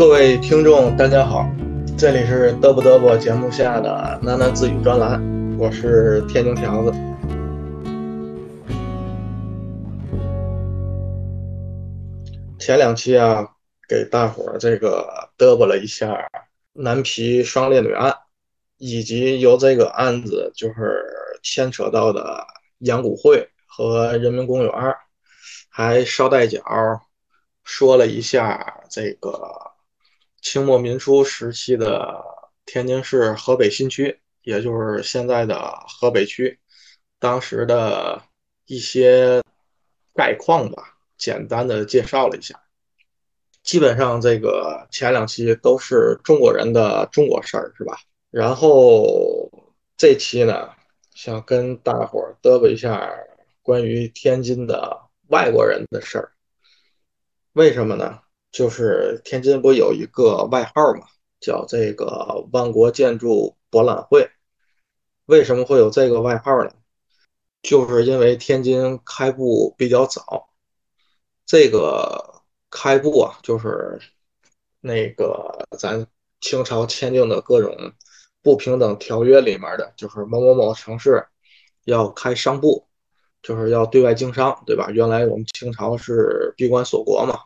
各位听众，大家好，这里是嘚不嘚啵节目下的喃喃自语专栏，我是天津条子。前两期啊，给大伙儿这个嘚啵了一下南皮双烈女案，以及由这个案子就是牵扯到的阳谷会和人民公园，还捎带脚说了一下这个清末民初时期的天津市河北新区，也就是现在的河北区，当时的一些概况吧。简单的介绍了一下，基本上这个前两期都是中国人的中国事儿，是吧？然后这期呢，想跟大伙儿嘚啵一下关于天津的外国人的事儿。为什么呢？就是天津不有一个外号嘛，叫这个万国建筑博览会。为什么会有这个外号呢？就是因为天津开埠比较早。这个开埠啊，就是那个咱清朝签订的各种不平等条约里面的，就是某某某城市要开商埠，就是要对外经商，对吧？原来我们清朝是闭关锁国嘛。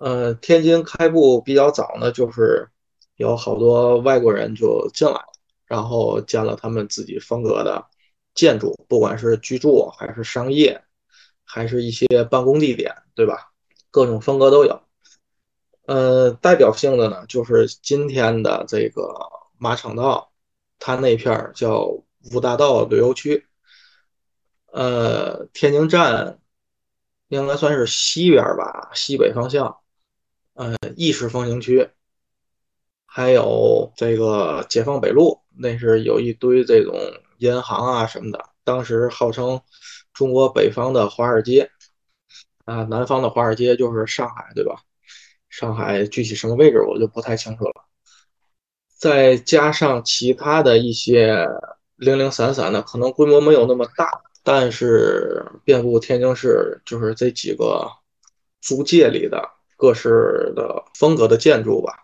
呃，天津开埠比较早呢，就是有好多外国人就进来了，然后建了他们自己风格的建筑，不管是居住还是商业。还是一些办公地点，对吧？各种风格都有。呃，代表性的呢，就是今天的这个马场道，它那片叫五大道旅游区。呃，天津站应该算是西边吧，西北方向。呃，意式风情区。还有这个解放北路，那是有一堆这种银行啊什么的，当时号称。中国北方的华尔街啊，南方的华尔街就是上海，对吧？上海具体什么位置我就不太清楚了。再加上其他的一些零零散散的，可能规模没有那么大，但是遍布天津市，就是这几个租界里的各式的风格的建筑吧。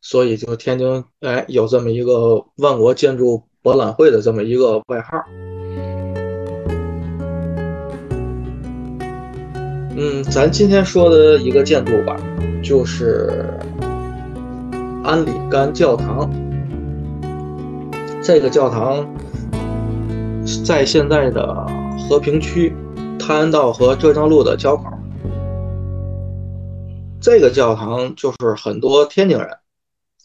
所以就天津哎有这么一个万国建筑博览会的这么一个外号。嗯，咱今天说的一个建筑吧，就是安里干教堂。这个教堂在现在的和平区泰安道和浙江路的交口。这个教堂就是很多天津人，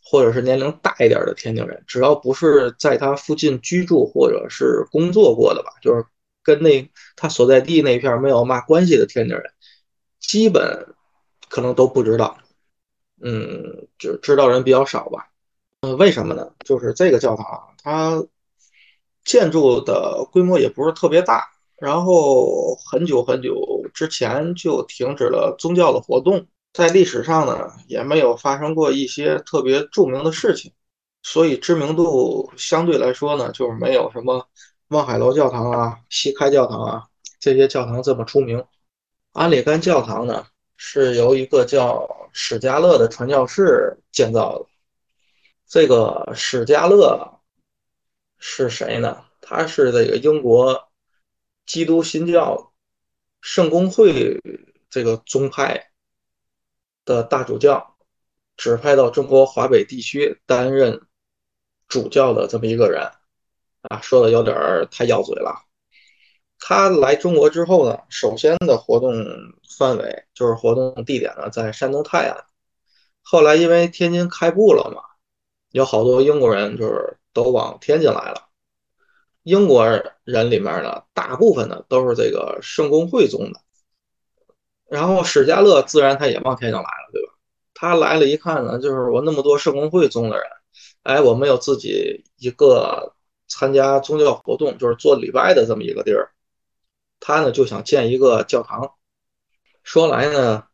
或者是年龄大一点的天津人，只要不是在他附近居住或者是工作过的吧，就是跟那他所在地那片没有嘛关系的天津人。基本可能都不知道，嗯，就知道人比较少吧。嗯，为什么呢？就是这个教堂，它建筑的规模也不是特别大，然后很久很久之前就停止了宗教的活动，在历史上呢也没有发生过一些特别著名的事情，所以知名度相对来说呢，就是没有什么望海楼教堂啊、西开教堂啊这些教堂这么出名。安里干教堂呢，是由一个叫史嘉勒的传教士建造的。这个史嘉勒是谁呢？他是这个英国基督新教圣公会这个宗派的大主教，指派到中国华北地区担任主教的这么一个人。啊，说的有点太要嘴了。他来中国之后呢，首先的活动范围就是活动地点呢在山东泰安。后来因为天津开埠了嘛，有好多英国人就是都往天津来了。英国人里面呢，大部分呢都是这个圣公会宗的。然后史家乐自然他也往天津来了，对吧？他来了一看呢，就是我那么多圣公会宗的人，哎，我们有自己一个参加宗教活动，就是做礼拜的这么一个地儿。他呢就想建一个教堂，说来呢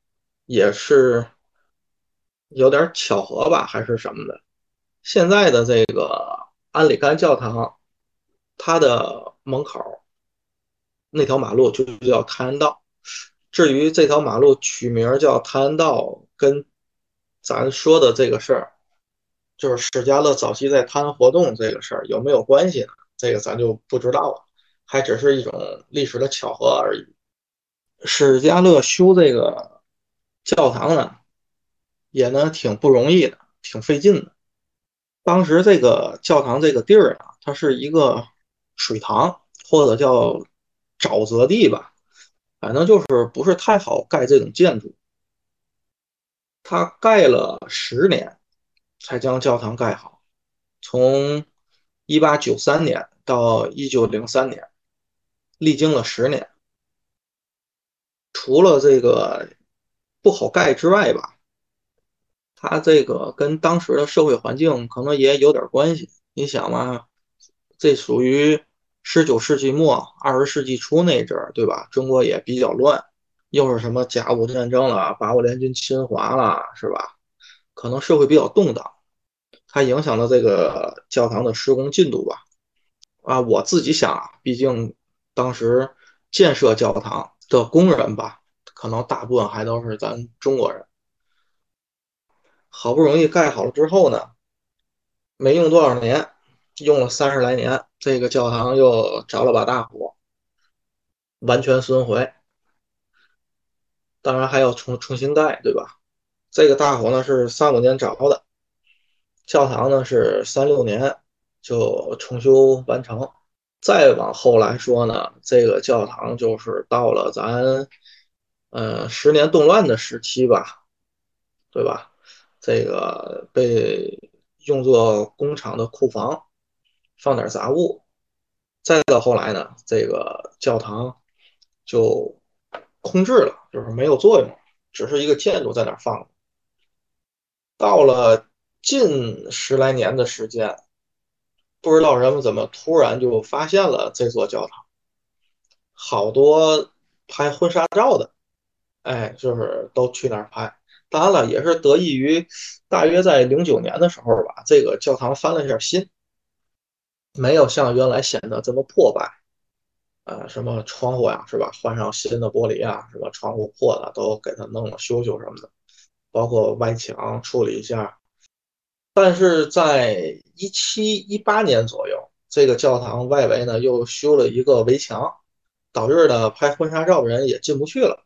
也是有点巧合吧，还是什么的。现在的这个安里干教堂，它的门口那条马路就叫泰安道。至于这条马路取名叫泰安道，跟咱说的这个事儿，就是史家乐早期在泰安活动这个事儿有没有关系呢？这个咱就不知道了，还只是一种历史的巧合而已。史家乐修这个教堂呢，也呢挺不容易的，挺费劲的。当时这个教堂这个地儿啊，它是一个水塘或者叫沼泽地吧，反正就是不是太好盖这种建筑。他盖了十年，才将教堂盖好，从一八九三年到一九零三年，历经了十年。除了这个不好盖之外吧，它这个跟当时的社会环境可能也有点关系。你想嘛，这属于十九世纪末二十世纪初那阵儿，对吧？中国也比较乱，又是什么甲午战争了、八国联军侵华了，是吧？可能社会比较动荡，它影响了这个教堂的施工进度吧。啊，我自己想啊，毕竟当时建设教堂。的工人吧，可能大部分还都是咱中国人。好不容易盖好了之后呢，没用多少年，用了三十来年，这个教堂又着了把大火，完全损毁。当然还要重重新盖，对吧？这个大火呢是三五年着的，教堂呢是三六年就重修完成。再往后来说呢，这个教堂就是到了咱，呃，十年动乱的时期吧，对吧？这个被用作工厂的库房，放点杂物。再到后来呢，这个教堂就空置了，就是没有作用，只是一个建筑在那放着。到了近十来年的时间。不知道人们怎么突然就发现了这座教堂，好多拍婚纱照的，哎，就是都去那儿拍。当然了，也是得益于大约在零九年的时候吧，这个教堂翻了一下新，没有像原来显得这么破败。呃，什么窗户呀，是吧？换上新的玻璃啊，是吧？窗户破了都给它弄了修修什么的，包括外墙处理一下。但是在一七一八年左右，这个教堂外围呢又修了一个围墙，导致呢拍婚纱照的人也进不去了。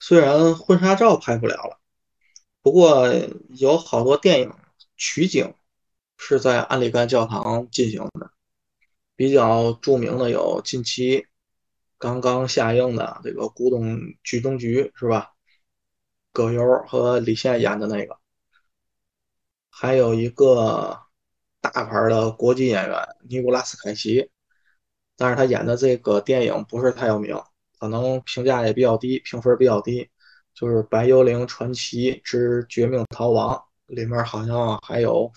虽然婚纱照拍不了了，不过有好多电影取景是在安里干教堂进行的，比较著名的有近期刚刚下映的这个《古董局中局》，是吧？葛优和李现演的那个。还有一个大牌的国际演员尼古拉斯凯奇，但是他演的这个电影不是太有名，可能评价也比较低，评分比较低。就是《白幽灵传奇之绝命逃亡》里面好像还有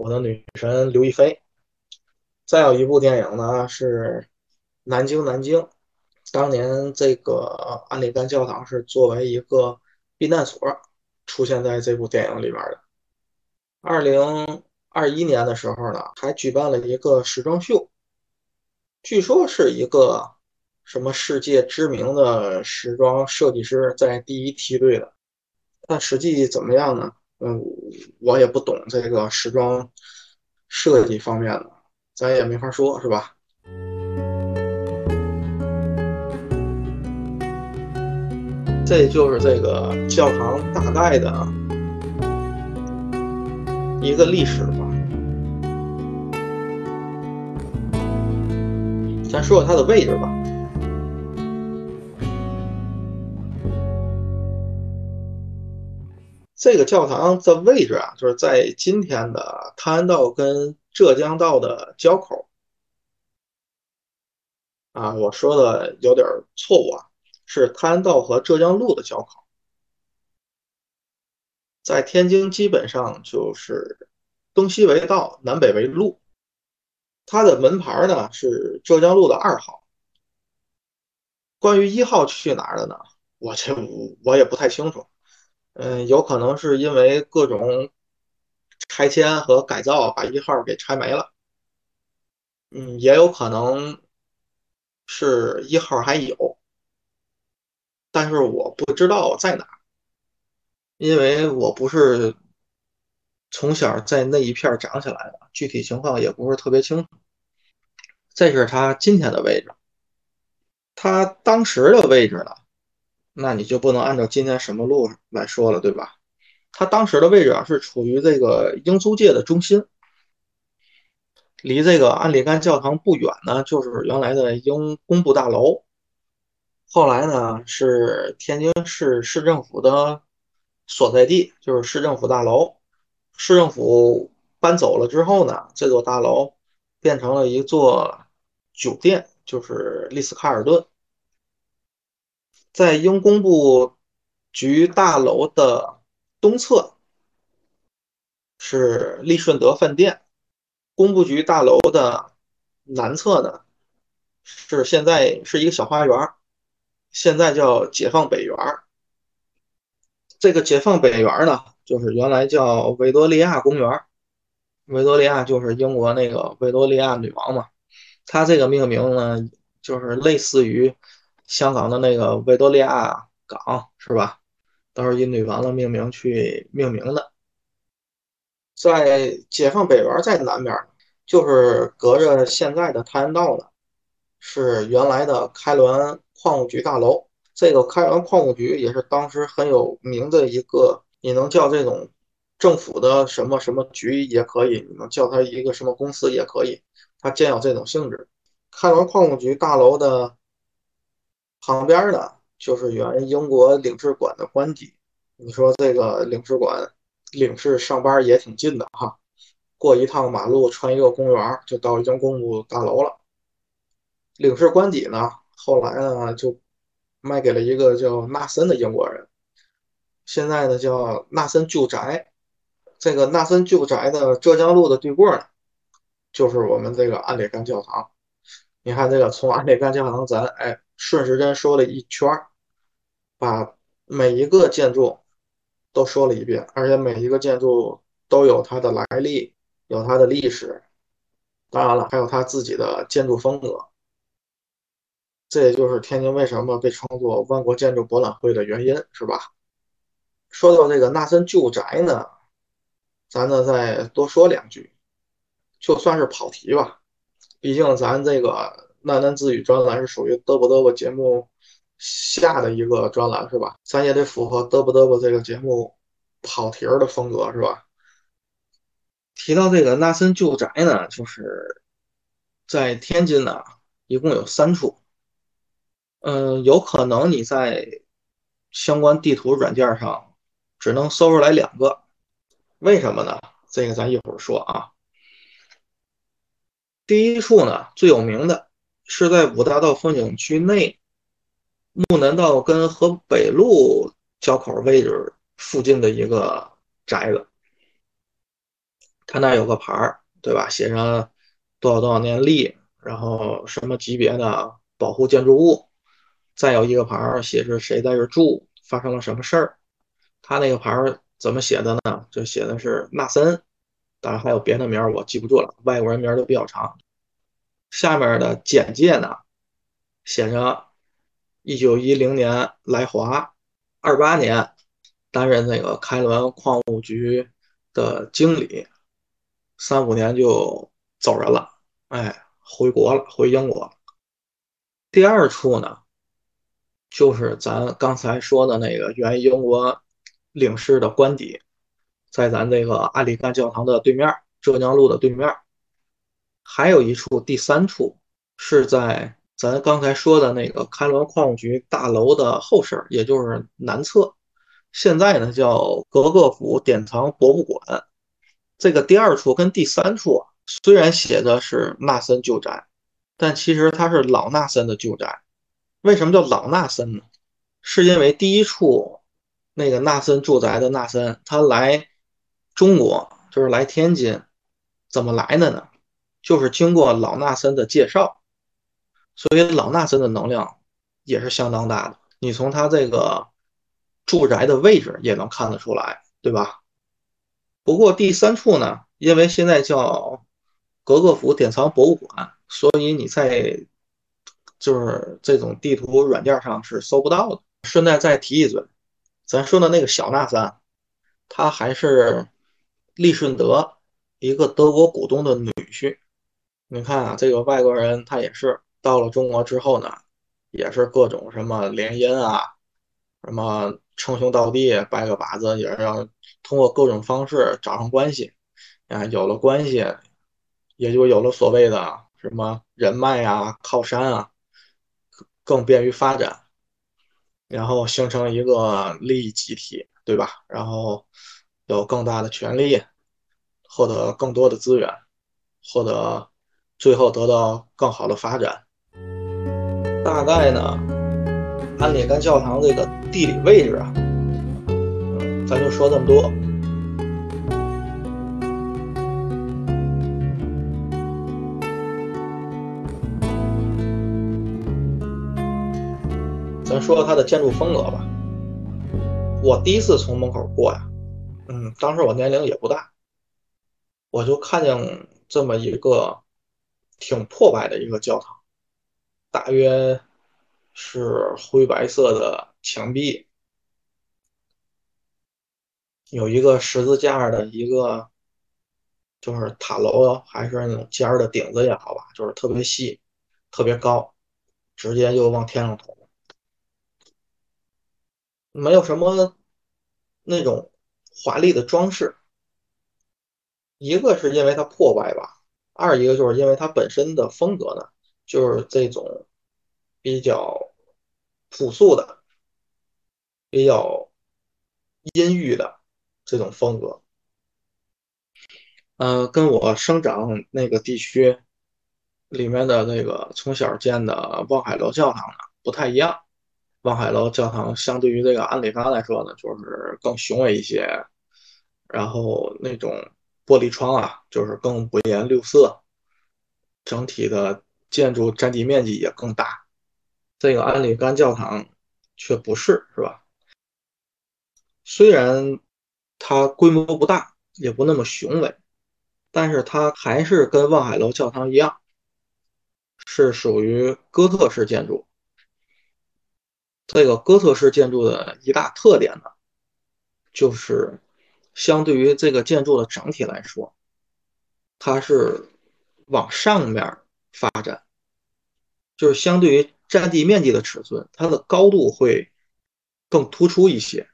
我的女神刘亦菲。再有一部电影呢是《南京南京》，当年这个安里干教堂是作为一个避难所出现在这部电影里面的。二零二一年的时候呢，还举办了一个时装秀，据说是一个什么世界知名的时装设计师在第一梯队的，但实际怎么样呢？嗯，我也不懂这个时装设计方面的，咱也没法说，是吧？这就是这个教堂大概的。一个历史吧，咱说说它的位置吧。这个教堂的位置啊，就是在今天的泰安道跟浙江道的交口。啊，我说的有点错误啊，是泰安道和浙江路的交口。在天津，基本上就是东西为道，南北为路。它的门牌呢是浙江路的二号。关于一号去哪儿了呢？我这我也不太清楚。嗯，有可能是因为各种拆迁和改造把一号给拆没了。嗯，也有可能是一号还有，但是我不知道在哪。因为我不是从小在那一片长起来的，具体情况也不是特别清楚。这是他今天的位置，他当时的位置呢，那你就不能按照今天什么路来说了，对吧？它当时的位置啊，是处于这个英租界的中心，离这个安里干教堂不远呢，就是原来的英工部大楼。后来呢，是天津市市政府的所在地，就是市政府大楼。市政府搬走了之后呢，这座大楼变成了一座酒店，就是丽思卡尔顿。在英工部局大楼的东侧是利顺德饭店，工部局大楼的南侧呢是现在是一个小花园，现在叫解放北园。这个解放北园呢，就是原来叫维多利亚公园，维多利亚就是英国那个维多利亚女王嘛，它这个命名呢，就是类似于香港的那个维多利亚港，是吧？都是以女王的命名去命名的。在解放北园在南边，就是隔着现在的泰安道呢，是原来的开滦矿务局大楼。这个开滦矿务局也是当时很有名的一个，你能叫这种政府的什么什么局也可以，你能叫它一个什么公司也可以，它兼有这种性质。开滦矿务局大楼的旁边呢，就是原英国领事馆的官邸。你说这个领事馆，领事上班也挺近的哈，过一趟马路，穿一个公园就到英公部大楼了。领事官邸呢，后来呢就卖给了一个叫纳森的英国人，现在呢叫纳森旧宅。这个纳森旧宅的浙江路的对过呢，就是我们这个安里干教堂。你看这个从安里干教堂，咱哎顺时针说了一圈把每一个建筑都说了一遍，而且每一个建筑都有它的来历，有它的历史，当然了，还有它自己的建筑风格。这也就是天津为什么被称作万国建筑博览会的原因，是吧？说到这个纳森旧宅呢，咱呢再多说两句，就算是跑题吧。毕竟咱这个喃喃自语专栏是属于嘚啵嘚啵节目下的一个专栏，是吧？咱也得符合嘚啵嘚啵这个节目跑题儿的风格，是吧？提到这个纳森旧宅呢，就是在天津呢，一共有三处。嗯，有可能你在相关地图软件上只能搜出来两个，为什么呢？这个咱一会儿说啊。第一处呢，最有名的是在五大道风景区内木南道跟河北路交口位置附近的一个宅子，它那有个牌儿，对吧？写上多少多少年历，然后什么级别的保护建筑物，再有一个牌儿写是谁在这住，发生了什么事儿。他那个牌儿怎么写的呢？就写的是纳森。当然还有别的名儿，我记不住了。外国人名儿都比较长。下面的简介呢，写着一九一零年来华，二八年担任那个开滦矿务局的经理，三五年就走人了，哎，回国了，回英国。第二处呢，就是咱刚才说的那个原英国领事的官邸。在咱这个阿里干教堂的对面，浙江路的对面，还有一处，第三处是在咱刚才说的那个开滦矿务局大楼的后身，也就是南侧。现在呢叫格格府典藏博物馆。这个第二处跟第三处啊虽然写的是纳森旧宅，但其实它是老纳森的旧宅。为什么叫老纳森呢？是因为第一处那个纳森住宅的纳森，他来。中国就是来天津，怎么来的呢？就是经过老纳森的介绍，所以老纳森的能量也是相当大的。你从他这个住宅的位置也能看得出来，对吧？不过第三处呢，因为现在叫格格府典藏博物馆，所以你在就是这种地图软件上是搜不到的。顺带再提一嘴，咱说的那个小纳森。他还是利顺德一个德国股东的女婿。你看啊，这个外国人他也是到了中国之后呢，也是各种什么联姻啊，什么称兄道弟、拜个把子，也是要通过各种方式找上关系啊。有了关系，也就有了所谓的什么人脉啊、靠山啊，更便于发展，然后形成一个利益集体，对吧？然后有更大的权利，获得更多的资源，获得。最后得到更好的发展。大概呢，安里甘教堂这个地理位置啊，嗯，咱就说这么多。咱说说它的建筑风格吧。我第一次从门口过呀，嗯，当时我年龄也不大，我就看见这么一个。挺破败的一个教堂，大约是灰白色的墙壁，有一个十字架的一个，就是塔楼还是那种尖儿的顶子也好吧，就是特别细、特别高，直接就往天上捅，没有什么那种华丽的装饰，一个是因为它破败吧。二一个就是因为它本身的风格呢，就是这种比较朴素的、比较阴郁的这种风格。嗯，跟我生长那个地区里面的那个从小建的望海楼教堂呢不太一样。望海楼教堂相对于这个安里发来说呢，就是更雄伟一些，然后那种。玻璃窗啊，就是更五颜六色，整体的建筑占地面积也更大。这个安里甘教堂却不是，是吧？虽然它规模不大，也不那么雄伟，但是它还是跟望海楼教堂一样，是属于哥特式建筑。这个哥特式建筑的一大特点呢，就是。相对于这个建筑的整体来说，它是往上面发展，就是相对于占地面积的尺寸，它的高度会更突出一些。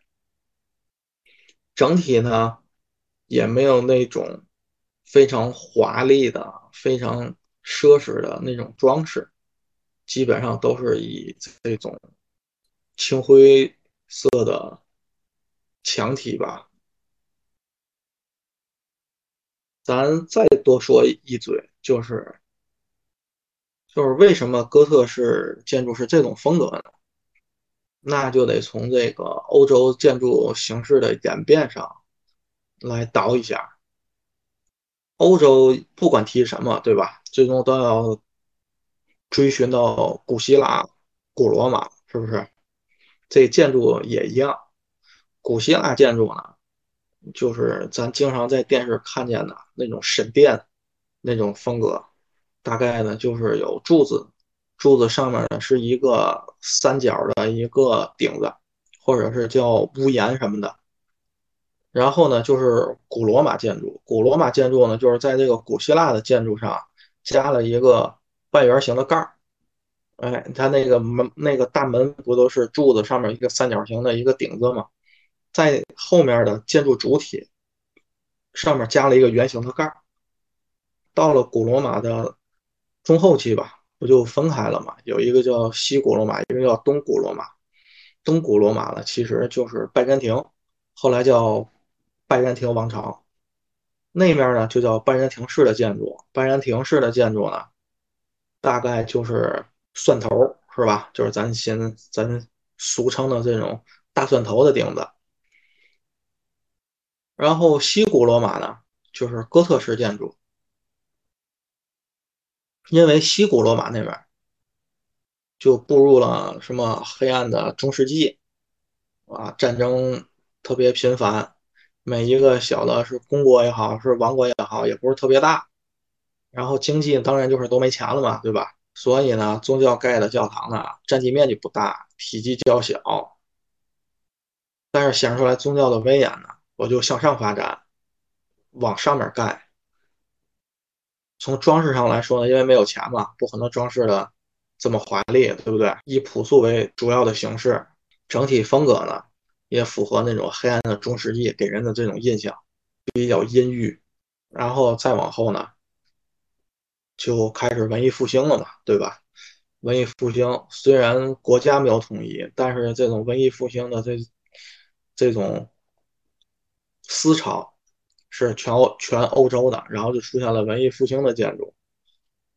整体呢，也没有那种非常华丽的、非常奢侈的那种装饰，基本上都是以这种青灰色的墙体吧。咱再多说一嘴，就是，就是为什么哥特式建筑是这种风格呢？那就得从这个欧洲建筑形式的演变上来倒一下。欧洲不管提什么，对吧？最终都要追寻到古希腊、古罗马，是不是？这建筑也一样，古希腊建筑呢？就是咱经常在电视看见的那种神殿那种风格，大概呢就是有柱子，柱子上面呢是一个三角的一个顶子，或者是叫屋檐什么的。然后呢就是古罗马建筑，古罗马建筑呢就是在这个古希腊的建筑上加了一个半圆形的盖儿。哎，它那个门那个大门不都是柱子上面一个三角形的一个顶子吗？在后面的建筑主体上面加了一个圆形的盖儿。到了古罗马的中后期吧，不就分开了嘛？有一个叫西古罗马，一个叫东古罗马。东古罗马呢，其实就是拜占庭，后来叫拜占庭王朝。那面呢，就叫拜占庭式的建筑。拜占庭式的建筑呢，大概就是蒜头，是吧？就是咱现咱俗称的这种大蒜头的顶子。然后西古罗马呢，就是哥特式建筑，因为西古罗马那边就步入了什么黑暗的中世纪，啊，战争特别频繁，每一个小的是公国也好，是王国也好，也不是特别大，然后经济当然就是都没钱了嘛，对吧？所以呢，宗教盖的教堂呢，占地面积不大，体积较小，但是显示出来宗教的威严呢。我就向上发展，往上面盖。从装饰上来说呢，因为没有钱嘛，不可能装饰的这么华丽，对不对？以朴素为主要的形式，整体风格呢也符合那种黑暗的中世纪给人的这种印象，比较阴郁。然后再往后呢，就开始文艺复兴了嘛，对吧？文艺复兴虽然国家没有统一，但是这种文艺复兴的这这种思潮是全欧全欧洲的，然后就出现了文艺复兴的建筑。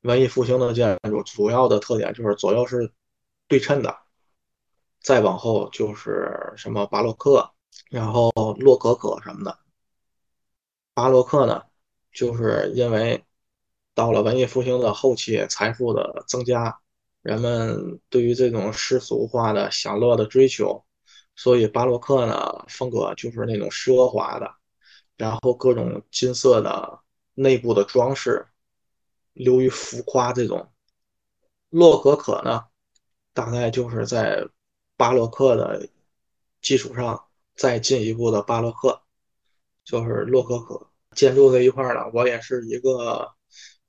文艺复兴的建筑主要的特点就是左右是对称的，再往后就是什么巴洛克，然后洛可可什么的。巴洛克呢，就是因为到了文艺复兴的后期，财富的增加。人们对于这种世俗化的享乐的追求，所以巴洛克呢风格就是那种奢华的，然后各种金色的内部的装饰，流于浮夸。这种洛可可呢，大概就是在巴洛克的基础上再进一步的巴洛克，就是洛可可建筑这一块呢，我也是一个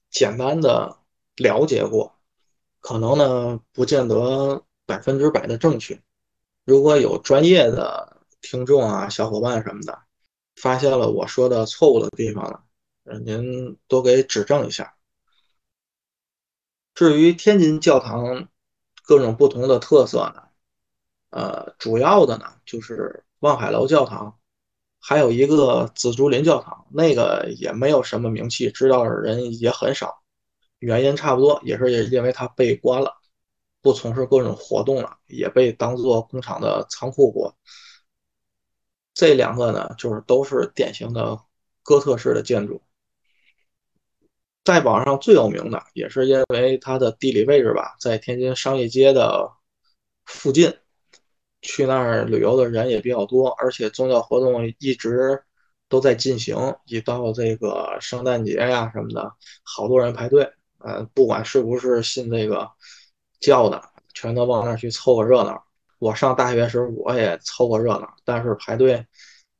简单的了解过。可能呢，不见得百分之百的正确。如果有专业的听众啊、小伙伴什么的，发现了我说的错误的地方了，您多给指正一下。至于天津教堂各种不同的特色呢，呃，主要的呢就是望海楼教堂，还有一个紫竹林教堂，那个也没有什么名气，知道的人也很少。原因差不多，也是因为它被关了，不从事各种活动了，也被当做工厂的仓库过。这两个呢，就是都是典型的哥特式的建筑。在网上最有名的，也是因为它的地理位置吧，在天津商业街的附近，去那儿旅游的人也比较多，而且宗教活动一直都在进行，一到这个圣诞节呀什么的，好多人排队。呃，不管是不是信这个叫的，全都往那儿去凑个热闹。我上大学时候我也凑个热闹，但是排队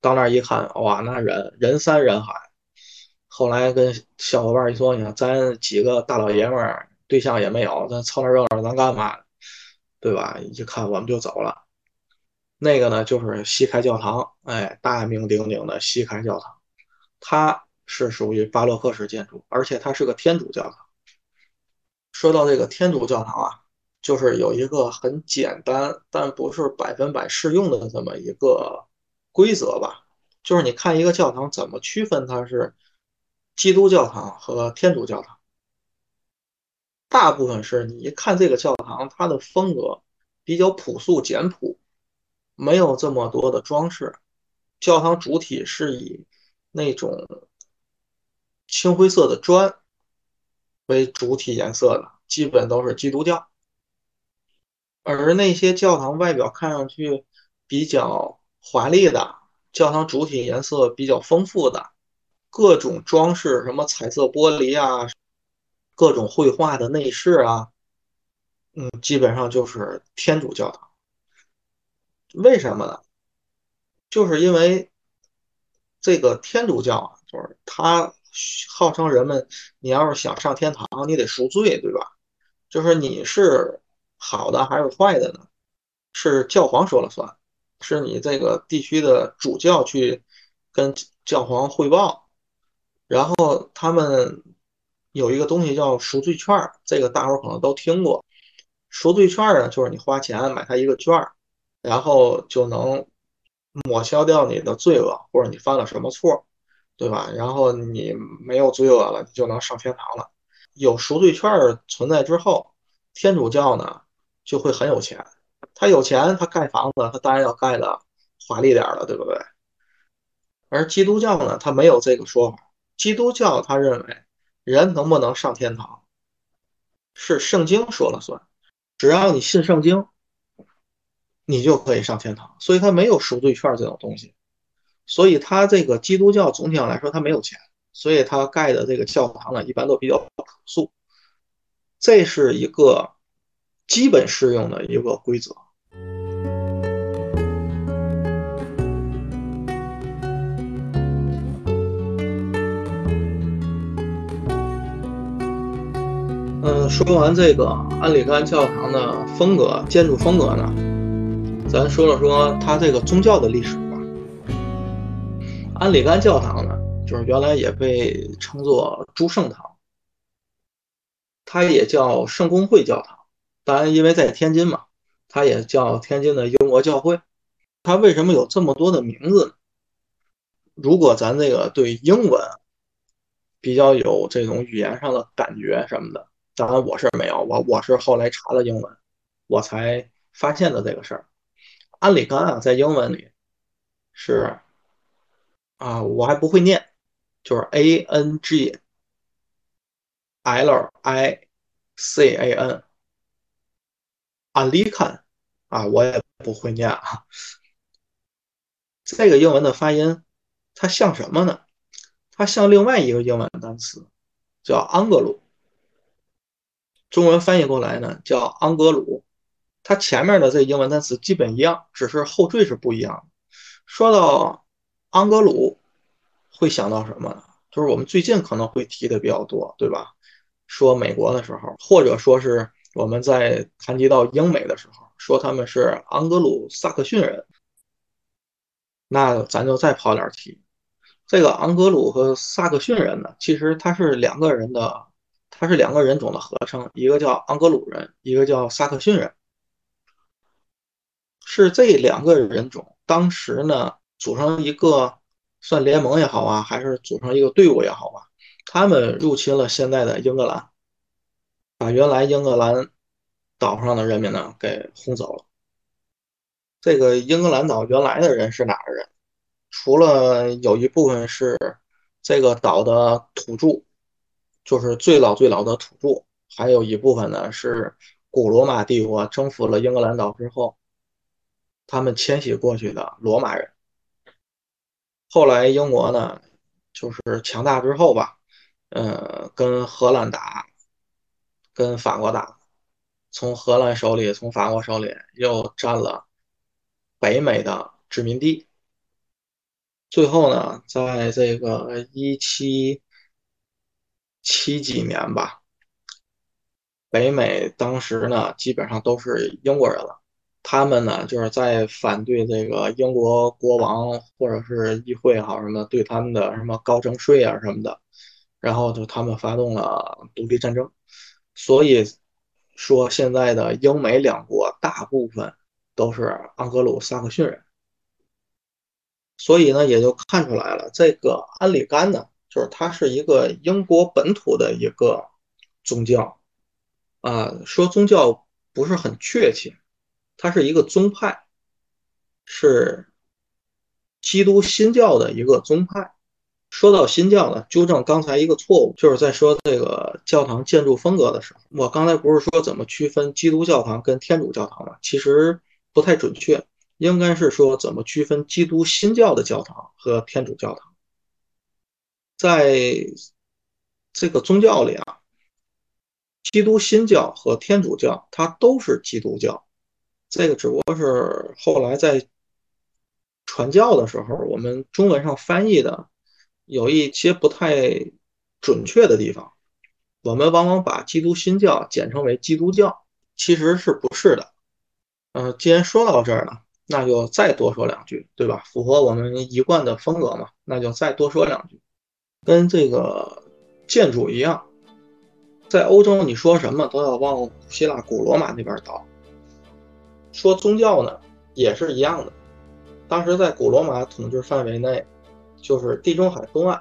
到那儿一看，哇，那人人山人海。后来跟小伙伴一说，你看咱几个大老爷们儿，对象也没有，咱凑那热闹，咱干嘛？对吧？一看我们就走了。那个呢，就是西开教堂，哎，大名鼎鼎的西开教堂，它是属于巴洛克式建筑，而且它是个天主教堂。说到这个天主教堂啊，就是有一个很简单但不是百分百适用的这么一个规则吧，就是你看一个教堂怎么区分它是基督教堂和天主教堂？大部分是你一看这个教堂，它的风格比较朴素简朴，没有这么多的装饰，教堂主体是以那种青灰色的砖。为主体颜色的，基本都是基督教，而那些教堂外表看上去比较华丽的，教堂主体颜色比较丰富的，各种装饰，什么彩色玻璃啊，各种绘画的内饰啊，嗯，基本上就是天主教堂。为什么呢？就是因为这个天主教啊，就是它。号称人们，你要是想上天堂，你得赎罪，对吧？就是你是好的还是坏的呢？是教皇说了算，是你这个地区的主教去跟教皇汇报。然后他们有一个东西叫赎罪券，这个大伙儿可能都听过。赎罪券呢，就是你花钱买他一个券，然后就能抹消掉你的罪恶，或者你犯了什么错。对吧？然后你没有罪恶了，你就能上天堂了。有赎罪券存在之后，天主教呢就会很有钱。他有钱，他盖房子，他当然要盖的华丽点了，对不对？而基督教呢，他没有这个说法。基督教他认为，人能不能上天堂，是圣经说了算。只要你信圣经，你就可以上天堂。所以他没有赎罪券这种东西。所以，他这个基督教总体上来说，他没有钱，所以他盖的这个教堂呢，一般都比较朴素。这是一个基本适用的一个规则。嗯，说完这个安里干教堂的风格、建筑风格呢，咱说了说它这个宗教的历史吧。安里干教堂呢，就是原来也被称作诸圣堂，它也叫圣公会教堂。当然，因为在天津嘛，它也叫天津的英国教会。它为什么有这么多的名字呢？如果咱这个对英文比较有这种语言上的感觉什么的。当然我是没有，我我是后来查了英文，我才发现的这个事儿。安里干啊，在英文里是啊，我还不会念，就是 A N G L I C A N，安里干啊，我也不会念啊。这个英文的发音，它像什么呢？它像另外一个英文单词，叫安格鲁。中文翻译过来呢，叫安格鲁，它前面的这英文单词基本一样，只是后缀是不一样的。说到安格鲁，会想到什么呢？就是我们最近可能会提的比较多，对吧？说美国的时候，或者说是我们在谈及到英美的时候，说他们是安格鲁萨克逊人，那咱就再跑点题。这个安格鲁和萨克逊人呢，其实他是两个人的。它是两个人种的合称，一个叫安格鲁人，一个叫萨克逊人，是这两个人种当时呢组成一个算联盟也好啊，还是组成一个队伍也好吧，他们入侵了现在的英格兰，把原来英格兰岛上的人民呢给轰走了。这个英格兰岛原来的人是哪儿人？除了有一部分是这个岛的土著。就是最老最老的土著，还有一部分呢是古罗马帝国征服了英格兰岛之后，他们迁徙过去的罗马人。后来英国呢，就是强大之后吧，呃，跟荷兰打，跟法国打，从荷兰手里，从法国手里又占了北美的殖民地。最后呢，在这个一七。七几年吧，北美当时呢基本上都是英国人了，他们呢就是在反对这个英国国王或者是议会好什么对他们的什么高征税啊什么的，然后就他们发动了独立战争，所以说现在的英美两国大部分都是盎格鲁撒克逊人，所以呢也就看出来了这个安里干呢。就是它是一个英国本土的一个宗教，啊，说宗教不是很确切，它是一个宗派，是基督新教的一个宗派。说到新教呢，纠正刚才一个错误，就是在说这个教堂建筑风格的时候，我刚才不是说怎么区分基督教堂跟天主教堂吗？其实不太准确，应该是说怎么区分基督新教的教堂和天主教堂。在这个宗教里啊，基督新教和天主教它都是基督教，这个只不过是后来在传教的时候，我们中文上翻译的有一些不太准确的地方，我们往往把基督新教简称为基督教，其实是不是的。嗯，既然说到这儿了，那就再多说两句，对吧？符合我们一贯的风格嘛，那就再多说两句。跟这个建筑一样，在欧洲你说什么都要往希腊、古罗马那边倒。说宗教呢，也是一样的。当时在古罗马统治范围内，就是地中海东岸，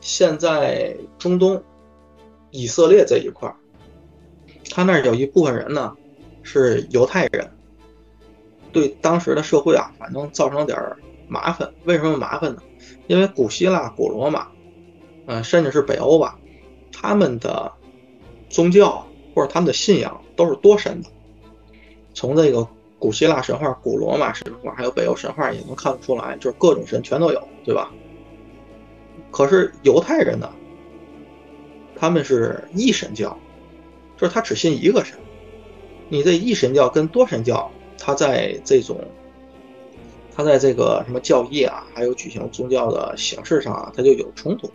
现在中东、以色列这一块儿，他那儿有一部分人呢是犹太人，对当时的社会啊，反正造成点麻烦。为什么麻烦呢？因为古希腊、古罗马，嗯，甚至是北欧吧，他们的宗教或者他们的信仰都是多神的。从这个古希腊神话、古罗马神话，还有北欧神话也能看得出来，就是各种神全都有，对吧？可是犹太人呢，他们是一神教，就是他只信一个神。你这一神教跟多神教，他在这种。他在这个什么教义啊，还有举行宗教的形式上啊，他就有冲突。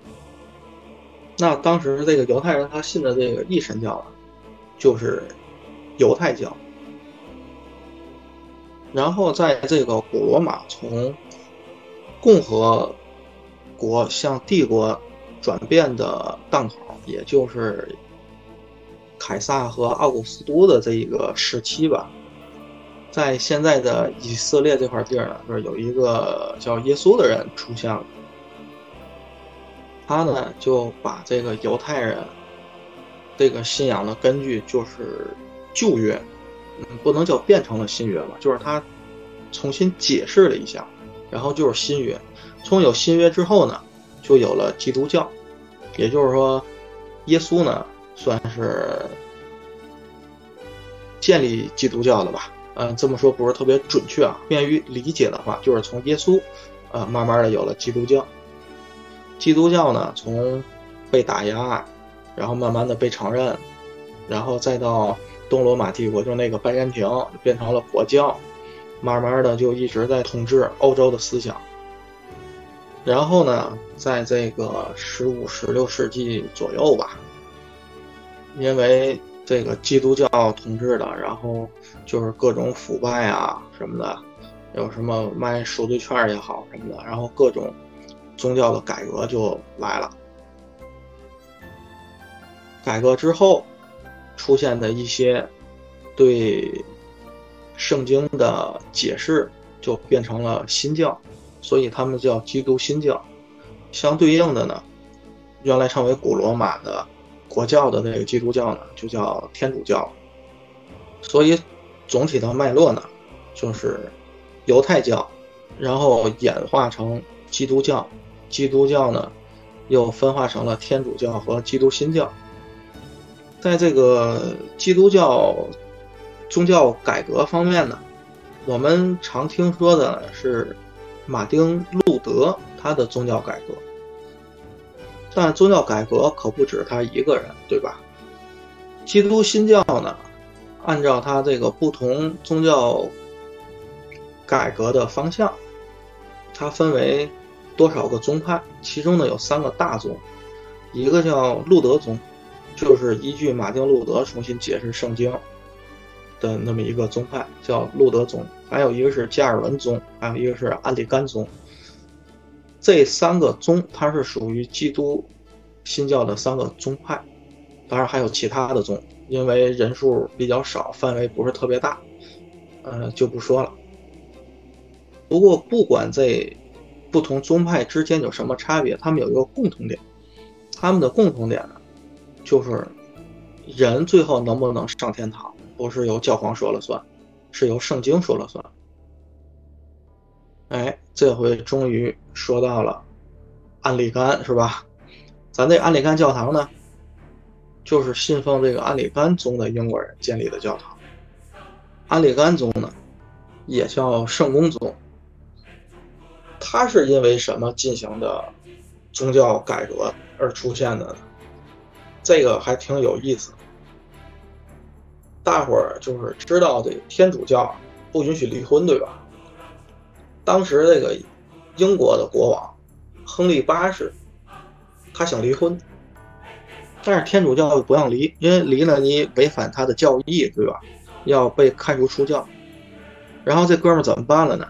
那当时这个犹太人他信的这个一神教啊，就是犹太教。然后在这个古罗马从共和国向帝国转变的档口，也就是凯撒和奥古斯都的这一个时期吧，在现在的以色列这块地儿呢，就是有一个叫耶稣的人出现了。他呢就把这个犹太人这个信仰的根据就是旧约，不能叫变成了新约吧，就是他重新解释了一下，然后就是新约。从有新约之后呢，就有了基督教，也就是说，耶稣呢算是建立基督教的吧。嗯，这么说不是特别准确啊，便于理解的话，就是从耶稣，呃，慢慢的有了基督教。基督教呢，从被打压，然后慢慢的被承认，然后再到东罗马帝国，就那个拜占庭变成了国教，慢慢的就一直在统治欧洲的思想。然后呢，在这个十五、十六世纪左右吧，因为这个基督教统治的，然后就是各种腐败啊什么的，有什么卖赎罪券也好什么的，然后各种。宗教的改革就来了。改革之后，出现的一些对圣经的解释，就变成了新教，所以他们叫基督新教。相对应的呢，原来称为古罗马的国教的那个基督教呢，就叫天主教。所以总体的脉络呢，就是犹太教，然后演化成基督教。基督教呢，又分化成了天主教和基督新教。在这个基督教宗教改革方面呢，我们常听说的是马丁·路德他的宗教改革，但宗教改革可不止他一个人，对吧？基督新教呢，按照他这个不同宗教改革的方向，它分为。多少个宗派？其中呢有三个大宗，一个叫路德宗，就是依据马丁·路德重新解释圣经的那么一个宗派，叫路德宗；还有一个是加尔文宗，还有一个是安里甘宗。这三个宗它是属于基督新教的三个宗派，当然还有其他的宗，因为人数比较少，范围不是特别大，呃，就不说了。不过不管这。不同宗派之间有什么差别？他们有一个共同点，他们的共同点呢，就是人最后能不能上天堂，不是由教皇说了算，是由圣经说了算。哎，这回终于说到了安里甘，是吧？咱这安里甘教堂呢，就是信奉这个安里甘宗的英国人建立的教堂。安里甘宗呢，也叫圣公宗。他是因为什么进行的宗教改革而出现的呢？这个还挺有意思。大伙儿就是知道这天主教不允许离婚，对吧？当时这个英国的国王亨利八世，他想离婚，但是天主教不让离，因为离了你违反他的教义，对吧？要被开除出教。然后这哥们儿怎么办了呢？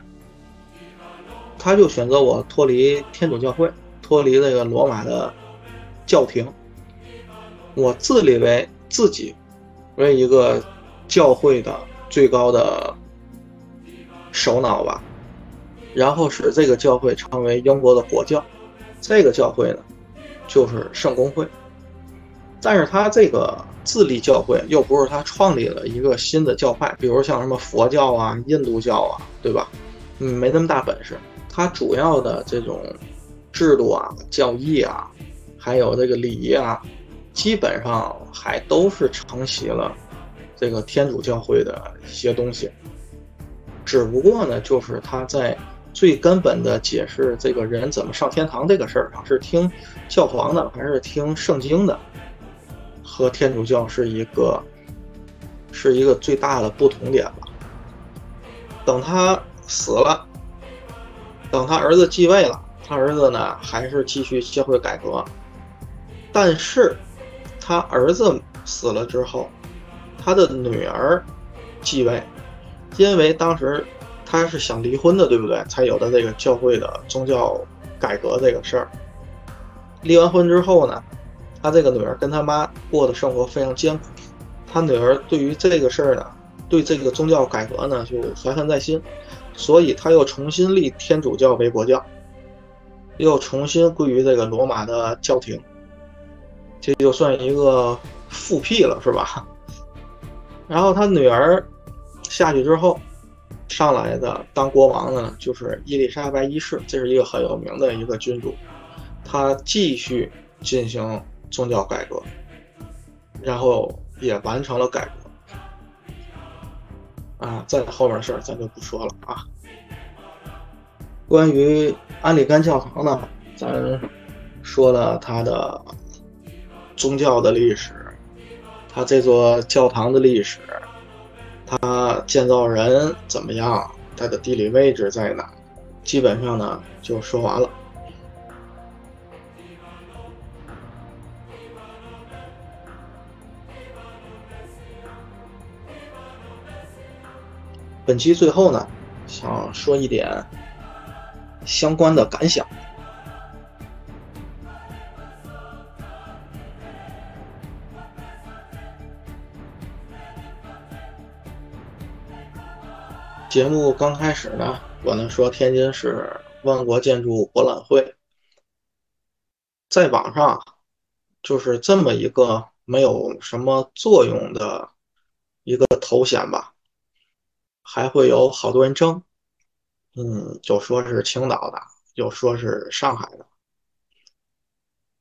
他就选择我脱离天主教会，脱离这个罗马的教廷，我自立为自己为一个教会的最高的首脑吧，然后使这个教会成为英国的国教。这个教会呢，就是圣公会。但是他这个自立教会又不是他创立了一个新的教派，比如像什么佛教啊、印度教啊，对吧？嗯，没那么大本事。他主要的这种制度啊、教义啊，还有这个礼仪啊，基本上还都是承袭了这个天主教会的一些东西。只不过呢，就是他在最根本的解释这个人怎么上天堂这个事儿上，是听教皇的还是听圣经的，和天主教是一个是一个最大的不同点吧。等他死了。等他儿子继位了，他儿子呢还是继续教会改革，但是他儿子死了之后，他的女儿继位，因为当时他是想离婚的，对不对？才有的这个教会的宗教改革这个事儿。离完婚之后呢，他这个女儿跟他妈过的生活非常艰苦，他女儿对于这个事儿呢，对这个宗教改革呢就怀恨在心，所以他又重新立天主教为国教，又重新归于这个罗马的教廷，这就算一个复辟了，是吧？然后他女儿下去之后，上来的当国王的呢，就是伊丽莎白一世，这是一个很有名的一个君主。他继续进行宗教改革，然后也完成了改革。啊，在后面的事儿咱就不说了啊。关于安里甘教堂呢，咱说了他的宗教的历史。它这座教堂的历史，它建造人怎么样？它的地理位置在哪？基本上呢就说完了。本期最后呢，想说一点相关的感想。节目刚开始呢，我呢说天津市万国建筑博览会，在网上就是这么一个没有什么作用的一个头衔吧，还会有好多人争，嗯，就说是青岛的，又说是上海的。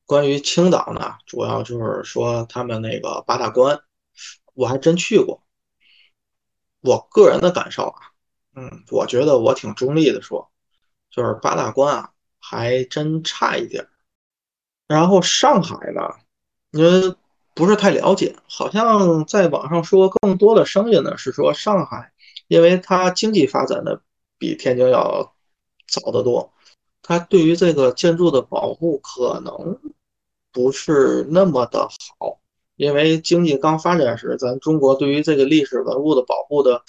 关于青岛呢，主要就是说他们那个八大关，我还真去过，我个人的感受啊。嗯，我觉得我挺中立的说，就是八大关啊，还真差一点。然后上海呢，因为不是太了解，好像在网上说更多的声音呢是说上海，因为它经济发展的比天津要早得多，它对于这个建筑的保护可能不是那么的好。因为经济刚发展时，咱中国对于这个历史文物的保护的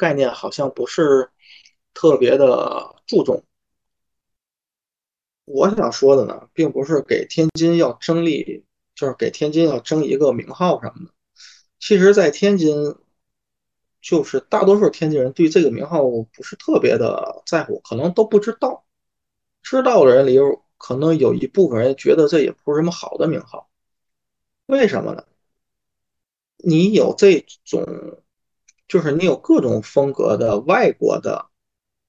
概念好像不是特别的注重。我想说的呢，并不是给天津要争利，就是给天津要争一个名号什么的。其实，在天津，就是大多数天津人对这个名号不是特别的在乎，可能都不知道。知道的人里，可能有一部分人觉得这也不是什么好的名号。为什么呢？你有这种，就是你有各种风格的外国的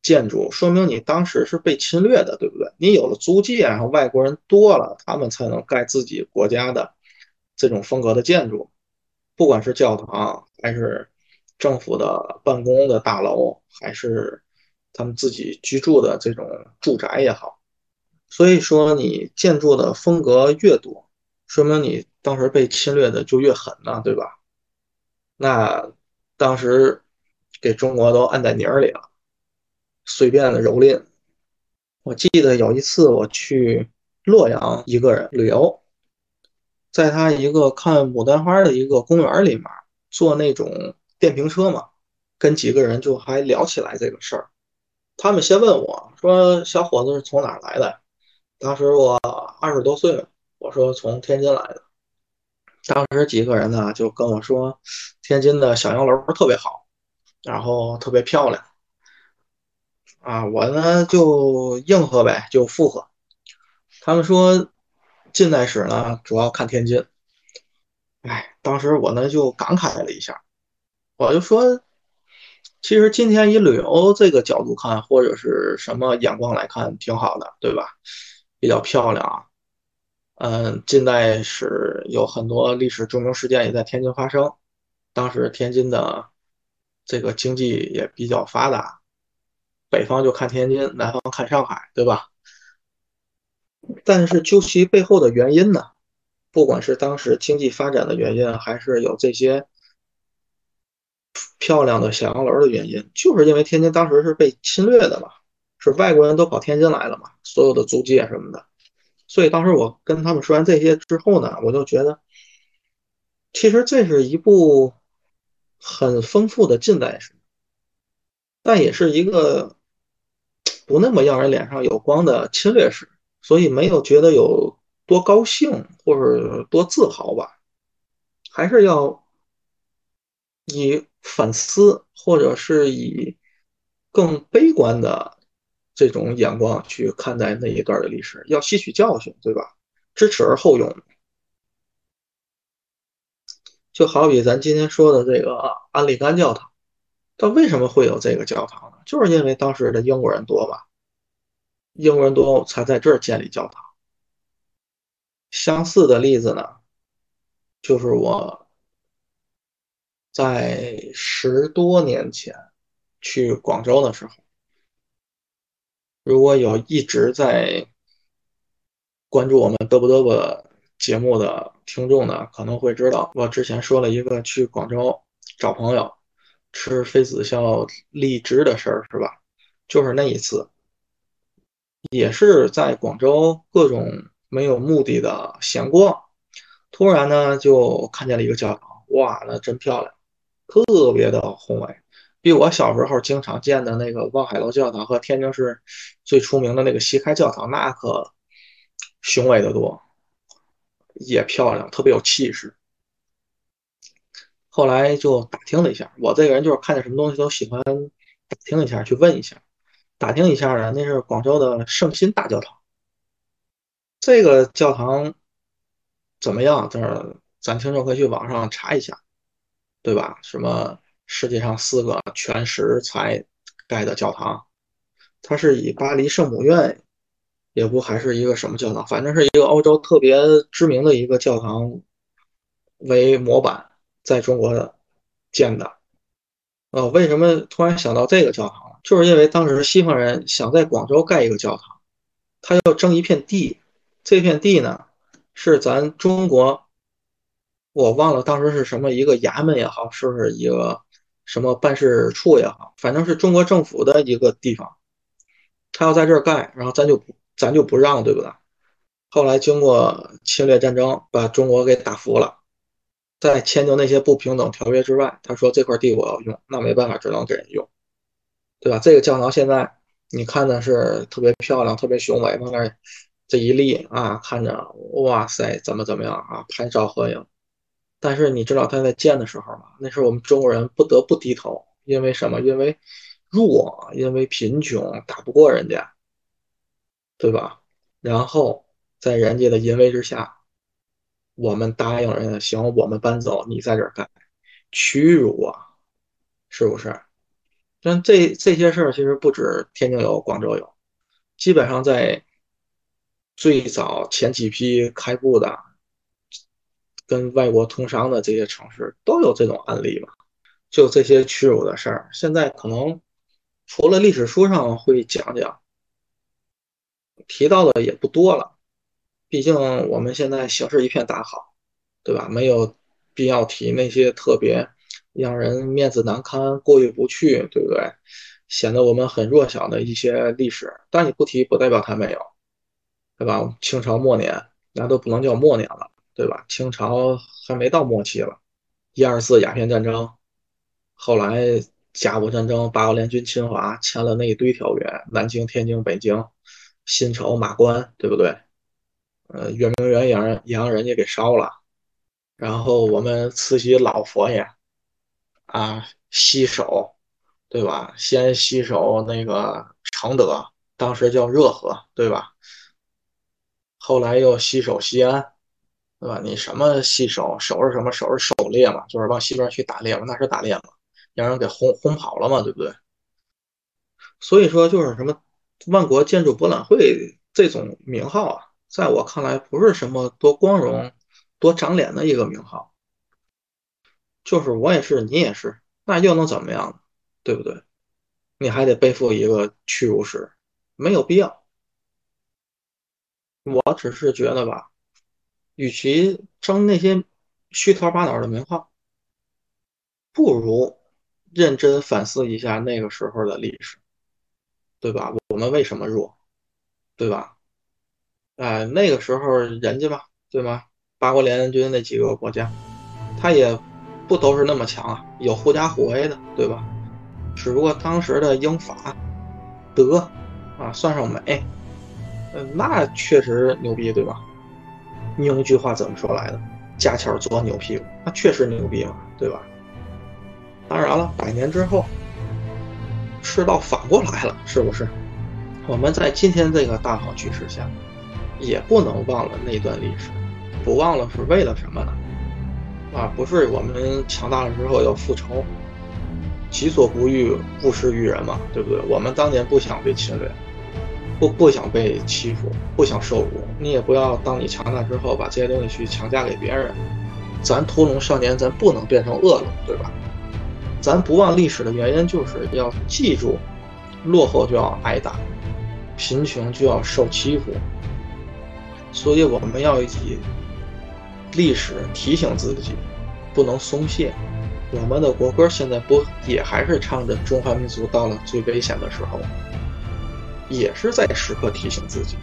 建筑，说明你当时是被侵略的，对不对？你有了租界，然后外国人多了，他们才能盖自己国家的这种风格的建筑，不管是教堂，还是政府的办公的大楼，还是他们自己居住的这种住宅也好。所以说，你建筑的风格越多，说明你当时被侵略的就越狠呢，对吧？那当时给中国都按在泥里了，随便的蹂躏。我记得有一次我去洛阳一个人旅游，在他一个看牡丹花的一个公园里面坐那种电瓶车嘛，跟几个人就还聊起来这个事儿。他们先问我说：“小伙子是从哪来的？”当时我二十多岁，我说从天津来的。当时几个人呢就跟我说，天津的小洋楼特别好，然后特别漂亮。啊，我呢就应和呗，就附和。他们说近代史呢主要看天津。哎，当时我呢就感慨了一下，我就说，其实今天以旅游这个角度看，或者是什么眼光来看，挺好的，对吧？比较漂亮啊。嗯，近代史有很多历史著名事件也在天津发生。当时天津的这个经济也比较发达，北方就看天津，南方看上海，对吧？但是究其背后的原因呢，不管是当时经济发展的原因，还是有这些漂亮的小洋楼的原因，就是因为天津当时是被侵略的嘛，是外国人都跑天津来了嘛，所有的租界什么的。所以当时我跟他们说完这些之后呢，我就觉得，其实这是一部很丰富的近代史，但也是一个不那么让人脸上有光的侵略史，所以没有觉得有多高兴或者多自豪吧，还是要以反思或者是以更悲观的。这种眼光去看待那一段的历史，要吸取教训，对吧？知耻而后勇。就好比咱今天说的这个安利甘教堂，它为什么会有这个教堂呢？就是因为当时的英国人多嘛，英国人多才在这儿建立教堂。相似的例子呢，就是我在十多年前去广州的时候。如果有一直在关注我们嘚啵嘚啵节目的听众呢，可能会知道，我之前说了一个去广州找朋友吃妃子笑荔枝的事儿，是吧？就是那一次，也是在广州各种没有目的的闲逛，突然呢就看见了一个教堂，哇，那真漂亮，特别的宏伟。比我小时候经常见的那个望海楼教堂和天津市最出名的那个西开教堂，那可雄伟的多，也漂亮，特别有气势。后来就打听了一下，我这个人就是看见什么东西都喜欢打听一下，去问一下。打听一下呢，那是广州的圣心大教堂。这个教堂怎么样？这咱听众可以去网上查一下，对吧？什么？世界上四个全石材盖的教堂，它是以巴黎圣母院，也不还是一个什么教堂，反正是一个欧洲特别知名的一个教堂为模板，在中国的建的。呃，为什么突然想到这个教堂？就是因为当时西方人想在广州盖一个教堂，他要争一片地，这片地呢是咱中国，我忘了当时是什么一个衙门也好，是不是一个？什么办事处也好，反正是中国政府的一个地方，他要在这儿盖，然后咱就不咱就不让，对不对？后来经过侵略战争，把中国给打服了，在签订那些不平等条约之外，他说这块地我要用，那没办法，只能给人用，对吧？这个教堂现在你看的是特别漂亮、特别雄伟，往那这一立啊，看着哇塞，怎么怎么样啊，拍照合影。但是你知道他在建的时候吗？那是我们中国人不得不低头，因为什么？因为弱，因为贫穷，打不过人家，对吧？然后在人家的淫威之下，我们答应人家行，我们搬走，你在这儿干，屈辱啊，是不是？但这这些事儿其实不止天津有，广州有，基本上在最早前几批开埠的。跟外国通商的这些城市都有这种案例嘛？就这些屈辱的事儿，现在可能除了历史书上会讲讲，提到的也不多了。毕竟我们现在形势一片大好，对吧？没有必要提那些特别让人面子难堪、过意不去，对不对？显得我们很弱小的一些历史。但你不提，不代表它没有，对吧？清朝末年，那都不能叫末年了。对吧？清朝还没到末期了，一二四鸦片战争，后来甲午战争，八国联军侵华，签了那一堆条约，南京、天津、北京，辛丑、马关，对不对？呃，圆明园也让也让人家给烧了，然后我们慈禧老佛爷啊，西守，对吧？先西守那个承德，当时叫热河，对吧？后来又西守西安。对吧？你什么西守守是什么？守是狩猎嘛，就是往西边去打猎嘛，那是打猎嘛，让人给轰轰跑了嘛，对不对？所以说，就是什么万国建筑博览会这种名号啊，在我看来不是什么多光荣、多长脸的一个名号。就是我也是，你也是，那又能怎么样呢？对不对？你还得背负一个屈辱史，没有必要。我只是觉得吧。与其争那些虚头巴脑的名号，不如认真反思一下那个时候的历史，对吧？我们为什么弱，对吧？哎，那个时候人家嘛，对吗？八国联军那几个国家，他也不都是那么强啊，有狐假虎威的，对吧？只不过当时的英法德啊，算上美，嗯，那确实牛逼，对吧？你用一句话怎么说来的？架桥做牛屁股，那确实牛逼嘛，对吧？当然了，百年之后，世道反过来了，是不是？我们在今天这个大好局势下，也不能忘了那段历史。不忘了是为了什么呢？啊，不是我们强大了之后要复仇，己所不欲，勿施于人嘛，对不对？我们当年不想被侵略，不不想被欺负，不想受辱。你也不要当你强大之后，把这些东西去强加给别人。咱屠龙少年，咱不能变成恶龙，对吧？咱不忘历史的原因，就是要记住，落后就要挨打，贫穷就要受欺负。所以我们要以。历史提醒自己，不能松懈。我们的国歌现在不也还是唱着“中华民族到了最危险的时候”，也是在时刻提醒自己。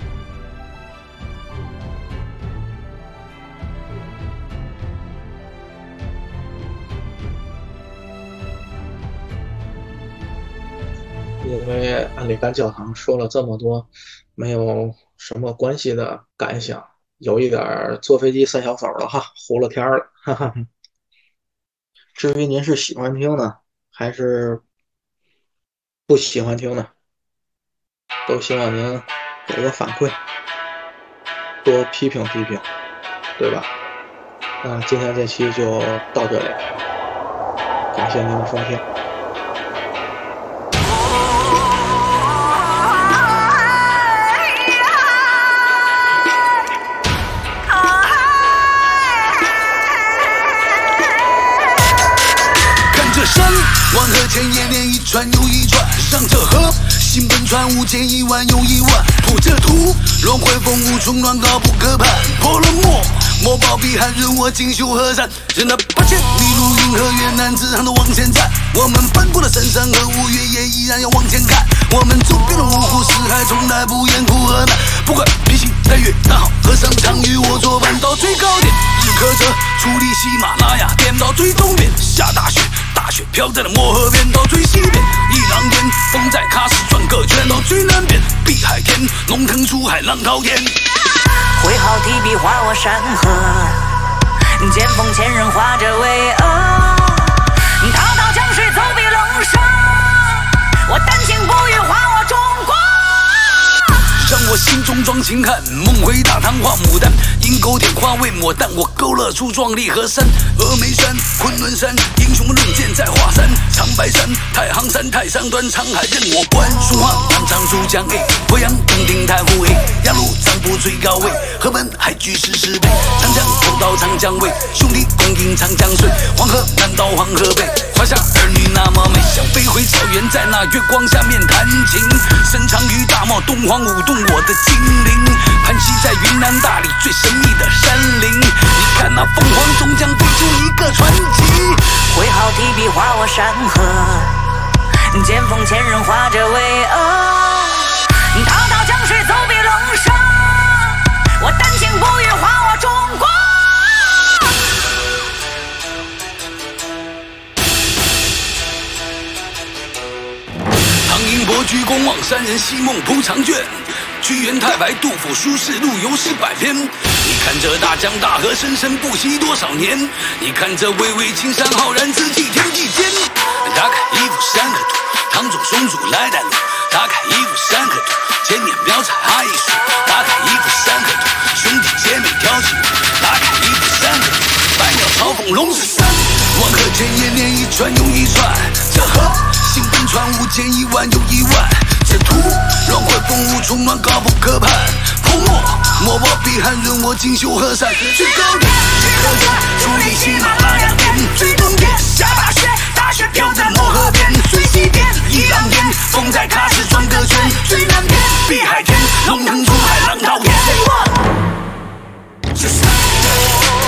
因为安里干教堂说了这么多没有什么关系的感想。有一点坐飞机三小手了哈，糊了天了，哈哈。至于您是喜欢听呢，还是不喜欢听呢？都希望您给个反馈，多批评批评，对吧？那今天这期就到这里，感谢您的收听。黄河千年连一川又一川，上这河，行奔川无间一万又一万，铺这土，轮回风雾冲乱高不可攀，破了墨，墨宝比寒润我锦绣河山，任那八千里路云和月，男子汉都往前站，我们奔波的深山和五岳也依然要往前看，我们走遍了五湖四海，从来不言苦和难，不管披星戴月，大好和尚常与我作伴，到最高点，日喀则，矗立喜马拉雅，颠到最东边，下大雪。大雪飘在了漠河边，到最西边；一狼烟，风在喀什转个圈，到最南边；碧海天，龙腾出海，浪滔天。挥毫提笔画我山河，剑锋千仞画着巍峨。滔滔江水走笔龙蛇，我丹青不语画我中国。我心中装秦汉，梦回大唐画牡丹。阴沟点花未抹淡，我勾勒出壮丽河山。峨眉山、昆仑山，英雄论剑在华山。长白山、太行山、泰山端，沧海任我观。书画南昌珠江诶，鄱阳洞庭太湖诶，鸭绿藏布最高位，河门海居十石碑。长江头到长江尾，兄弟共饮长江水。黄河南到黄河北，华夏儿女那么美。想飞回草原，在那月光下面弹琴。深藏于大漠，东皇舞动我我的精灵。盘膝在云南大理最神。秘的山林，你看那凤凰终将飞出一个传奇。挥毫提笔画我山河，剑锋千仞画着巍峨。滔滔江水走笔龙蛇，我丹青不语画我中国。唐寅伯鞠躬望山人，西梦铺长卷。屈原、太白、杜甫、苏轼陆游诗百篇。你看这大江大河，生生不息多少年？你看这巍巍青山，浩然之气天地间。打开一幅山河图，唐宗宋祖来带路。打开一幅山河图，千年标彩阿艺术。打开一幅山河图，兄弟姐妹跳起舞。打开一幅山河图，百鸟朝凤龙是山。万壑千年连一川又一川，这河星奔川无间一万又一万。解脱。轮回风物充满高不可攀，泼墨墨我笔酣润我锦绣河山。最高点，去高原，祝你喜马拉雅山。最东边下大雪，大雪飘在漠河边。最西边一浪烟，风在喀什转个圈。最南边碧海天，龙腾出海浪滔天。我是山河。